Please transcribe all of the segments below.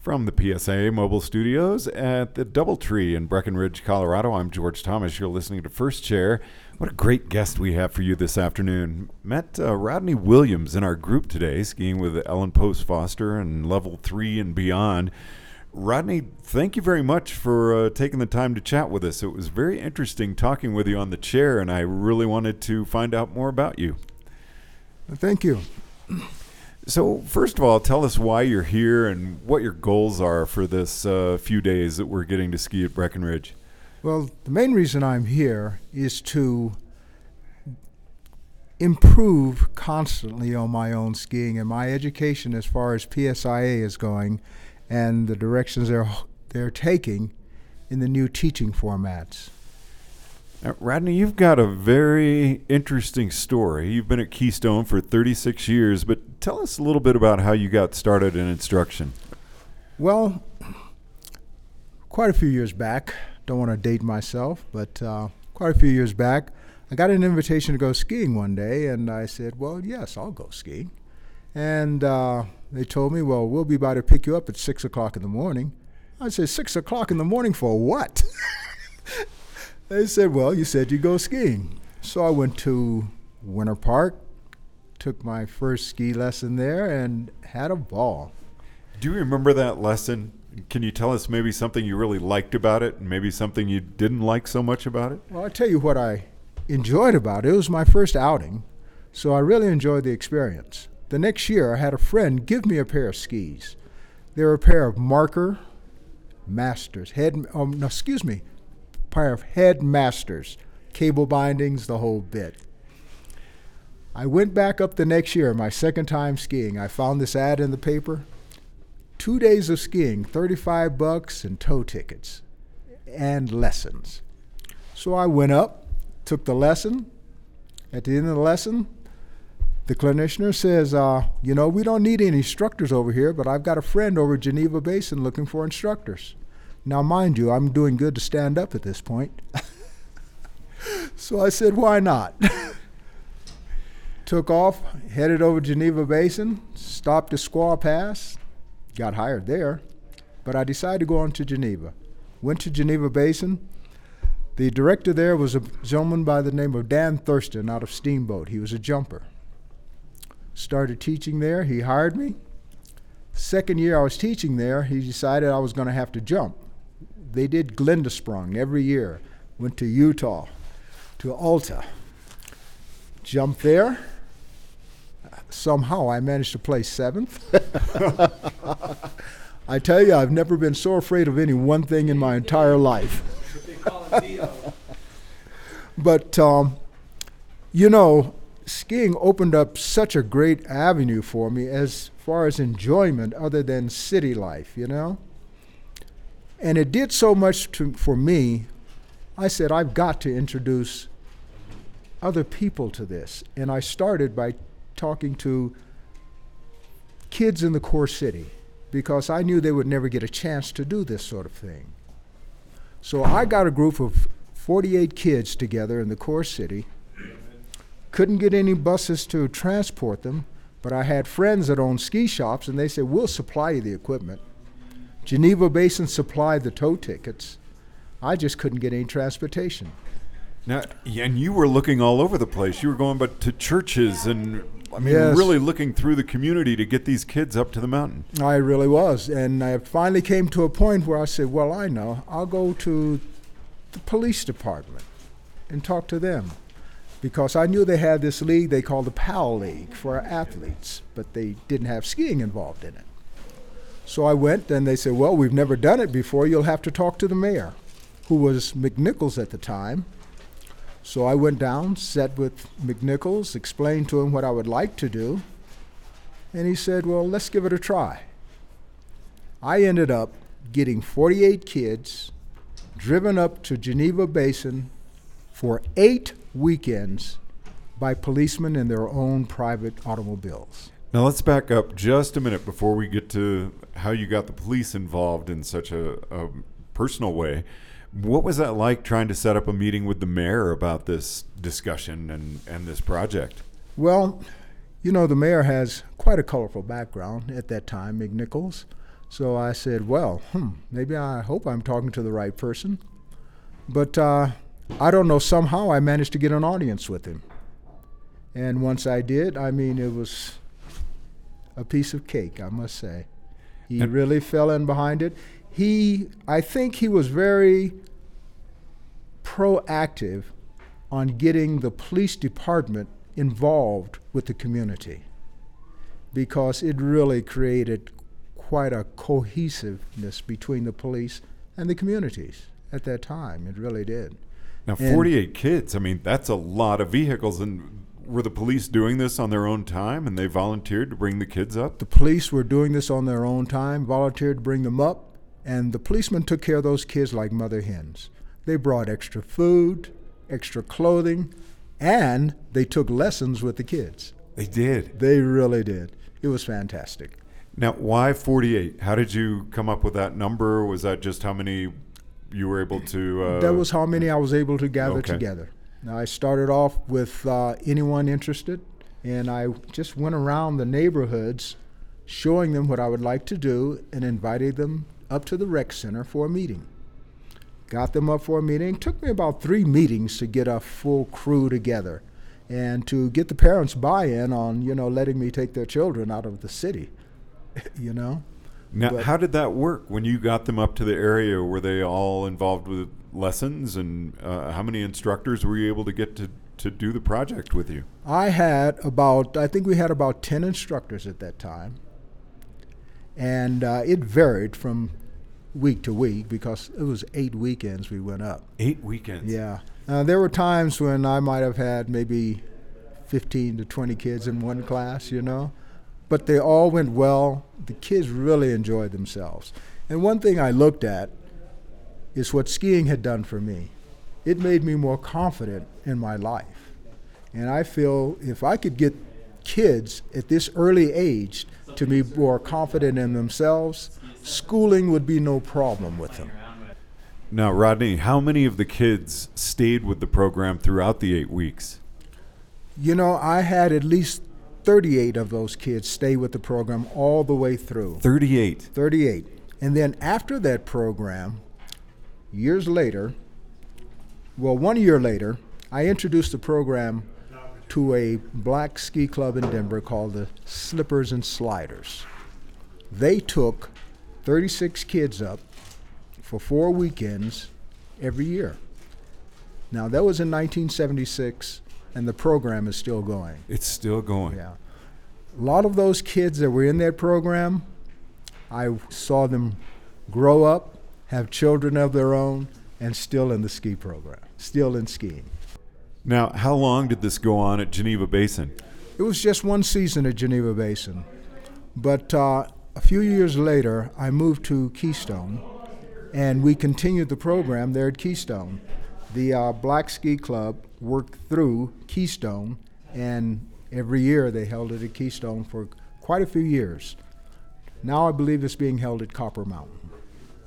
From the PSIA mobile studios at the Doubletree in Breckenridge, Colorado, I'm George Thomas. You're listening to First Chair. What a great guest we have for you this afternoon. Met uh, Rodney Williams in our group today, skiing with Ellen Post Foster and level three and beyond. Rodney, thank you very much for uh, taking the time to chat with us. It was very interesting talking with you on the chair, and I really wanted to find out more about you. Thank you. So, first of all, tell us why you're here and what your goals are for this uh, few days that we're getting to ski at Breckenridge. Well, the main reason I'm here is to improve constantly on my own skiing and my education as far as PSIA is going and the directions they're, they're taking in the new teaching formats. Now, Rodney, you've got a very interesting story. You've been at Keystone for 36 years, but tell us a little bit about how you got started in instruction. Well, quite a few years back, don't want to date myself, but uh, quite a few years back, I got an invitation to go skiing one day, and I said, Well, yes, I'll go skiing. And uh, they told me, Well, we'll be by to pick you up at 6 o'clock in the morning. I said, 6 o'clock in the morning for what? They said, Well, you said you go skiing. So I went to Winter Park, took my first ski lesson there, and had a ball. Do you remember that lesson? Can you tell us maybe something you really liked about it and maybe something you didn't like so much about it? Well, I'll tell you what I enjoyed about it. It was my first outing, so I really enjoyed the experience. The next year, I had a friend give me a pair of skis. They were a pair of marker masters, head, um, no, excuse me, pair of headmasters, cable bindings, the whole bit. I went back up the next year, my second time skiing. I found this ad in the paper. Two days of skiing, 35 bucks and tow tickets and lessons. So I went up, took the lesson. At the end of the lesson, the clinician says, uh, You know, we don't need any instructors over here, but I've got a friend over Geneva Basin looking for instructors. Now, mind you, I'm doing good to stand up at this point. so I said, why not? Took off, headed over Geneva Basin, stopped at Squaw Pass, got hired there, but I decided to go on to Geneva. Went to Geneva Basin. The director there was a gentleman by the name of Dan Thurston out of Steamboat. He was a jumper. Started teaching there. He hired me. Second year I was teaching there, he decided I was going to have to jump they did Gelandesprung every year. Went to Utah, to Alta. Jumped there. Somehow I managed to play seventh. I tell you, I've never been so afraid of any one thing in my entire life. but, um, you know, skiing opened up such a great avenue for me as far as enjoyment other than city life, you know? And it did so much to, for me, I said, I've got to introduce other people to this. And I started by talking to kids in the core city because I knew they would never get a chance to do this sort of thing. So I got a group of 48 kids together in the core city. Couldn't get any buses to transport them, but I had friends that owned ski shops, and they said, We'll supply you the equipment. Geneva Basin supplied the tow tickets. I just couldn't get any transportation. Now, and you were looking all over the place. You were going but to churches and I mean, yes. really looking through the community to get these kids up to the mountain. I really was, and I finally came to a point where I said, "Well, I know. I'll go to the police department and talk to them." Because I knew they had this league they called the PAL League for athletes, but they didn't have skiing involved in it. So I went, and they said, Well, we've never done it before. You'll have to talk to the mayor, who was McNichols at the time. So I went down, sat with McNichols, explained to him what I would like to do, and he said, Well, let's give it a try. I ended up getting 48 kids driven up to Geneva Basin for eight weekends by policemen in their own private automobiles. Now let's back up just a minute before we get to how you got the police involved in such a, a, personal way. What was that like trying to set up a meeting with the mayor about this discussion and, and this project? Well, you know, the mayor has quite a colorful background at that time, McNichols. So I said, well, hmm, maybe I hope I'm talking to the right person. But uh, I don't know, somehow I managed to get an audience with him. And once I did, I mean, it was a piece of cake, I must say. He And- really fell in behind it. He, I think he was very proactive on getting the police department involved with the community because it really created quite a cohesiveness between the police and the communities at that time. It really did. Now, And- 48 kids. I mean, that's a lot of vehicles. And were the police doing this on their own time and they volunteered to bring the kids up? The police were doing this on their own time, volunteered to bring them up, and the policemen took care of those kids like mother hens. They brought extra food, extra clothing, and they took lessons with the kids. They did. They really did. It was fantastic. Now, why 48? How did you come up with that number? Was that just how many you were able to? Uh, that was how many I was able to gather okay. together. Now, I started off with uh, anyone interested, and I just went around the neighborhoods showing them what I would like to do and invited them up to the rec center for a meeting. Got them up for a meeting. took me about three meetings to get a full crew together and to get the parents buy in on, you know, letting me take their children out of the city, you know. Now, but- how did that work when you got them up to the area? Were they all involved with lessons? And uh, how many instructors were you able to get to, to do the project with you? I had about, I think we had about 10 instructors at that time. And uh, it varied from week to week because it was eight weekends we went up. Eight weekends. Yeah. Uh, there were times when I might have had maybe 15 to 20 kids in one class, you know. But they all went well. The kids really enjoyed themselves. And one thing I looked at is what skiing had done for me. It made me more confident in my life. And I feel if I could get kids at this early age to be more confident in themselves, schooling would be no problem with them. Now, Rodney, how many of the kids stayed with the program throughout the eight weeks? You know, I had at least 38 of those kids stay with the program all the way through. 38. 38. And then after that program, years later, well, one year later, I introduced the program to a black ski club in Denver called the Slippers and Sliders. They took 36 kids up for four weekends every year. Now, that was in 1976, and the program is still going. It's still going. Yeah. A lot of those kids that were in that program, I saw them grow up, have children of their own, and still in the ski program, still in skiing. Now, how long did this go on at Geneva Basin? It was just one season at Geneva Basin. But uh, a few years later, I moved to Keystone, and we continued the program there at Keystone. The uh, Black Ski Club worked through Keystone, and every year they held it at Keystone for quite a few years. Now I believe it's being held at Copper Mountain.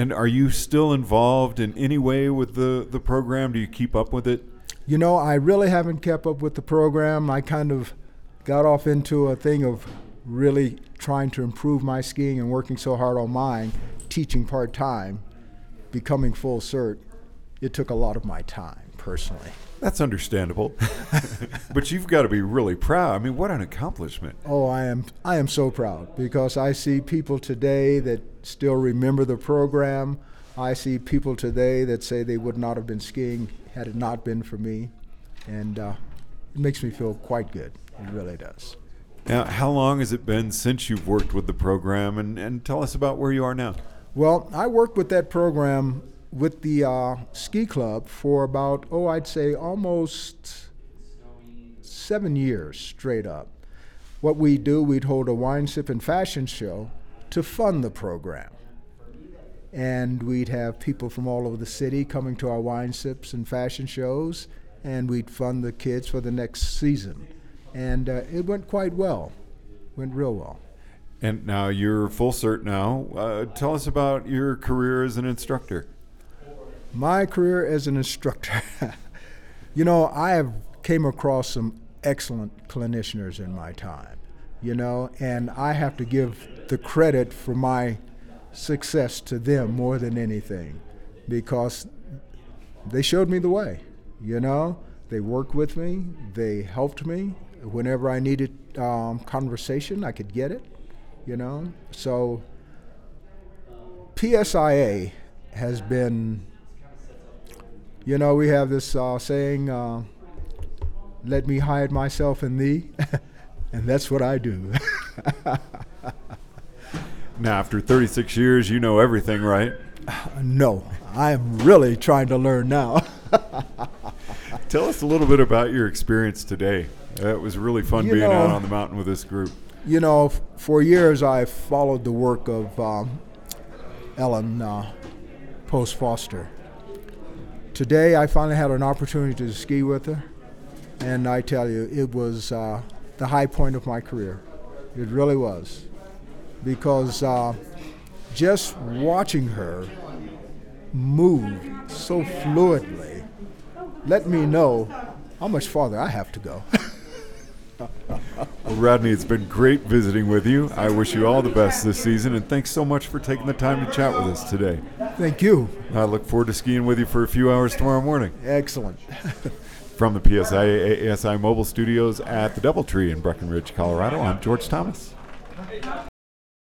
And are you still involved in any way with the, the program? Do you keep up with it? You know, I really haven't kept up with the program. I kind of got off into a thing of really trying to improve my skiing and working so hard on mine, teaching part time, becoming full cert. It took a lot of my time personally. That's understandable. but you've got to be really proud. I mean, what an accomplishment. Oh, I am I am so proud because I see people today that still remember the program. I see people today that say they would not have been skiing had it not been for me, and uh, it makes me feel quite good. It really does. Now, how long has it been since you've worked with the program? And, and tell us about where you are now. Well, I worked with that program with the uh, ski club for about, oh, I'd say almost seven years straight up. What we do, we'd hold a wine sip and fashion show to fund the program. And we'd have people from all over the city coming to our wine sips and fashion shows, and we'd fund the kids for the next season. And uh, it went quite well, went real well. And now you're full cert now. Uh, tell us about your career as an instructor. My career as an instructor, you know, I have came across some excellent clinicians in my time, you know, and I have to give the credit for my success to them more than anything because they showed me the way. You know, they worked with me, they helped me. Whenever I needed um, conversation, I could get it. You know, so PSIA has been, you know, we have this uh, saying, uh, let me hide myself in thee. and that's what I do. Now, after 36 years, you know everything, right? no, I am really trying to learn now. Tell us a little bit about your experience today. It was really fun You being know- out on the mountain with this group. you know, f- for years I've followed the work of um, Ellen uh, Post Foster. Today I finally had an opportunity to ski with her, and I tell you, it was uh, the high point of my career. It really was. Because uh, just watching her move so fluidly let me know how much farther I have to go. Well, Rodney, it's been great visiting with you. I wish you all the best this season, and thanks so much for taking the time to chat with us today. Thank you. I look forward to skiing with you for a few hours tomorrow morning. Excellent. From the PSI ASI Mobile Studios at the Doubletree in Breckenridge, Colorado, I'm George Thomas.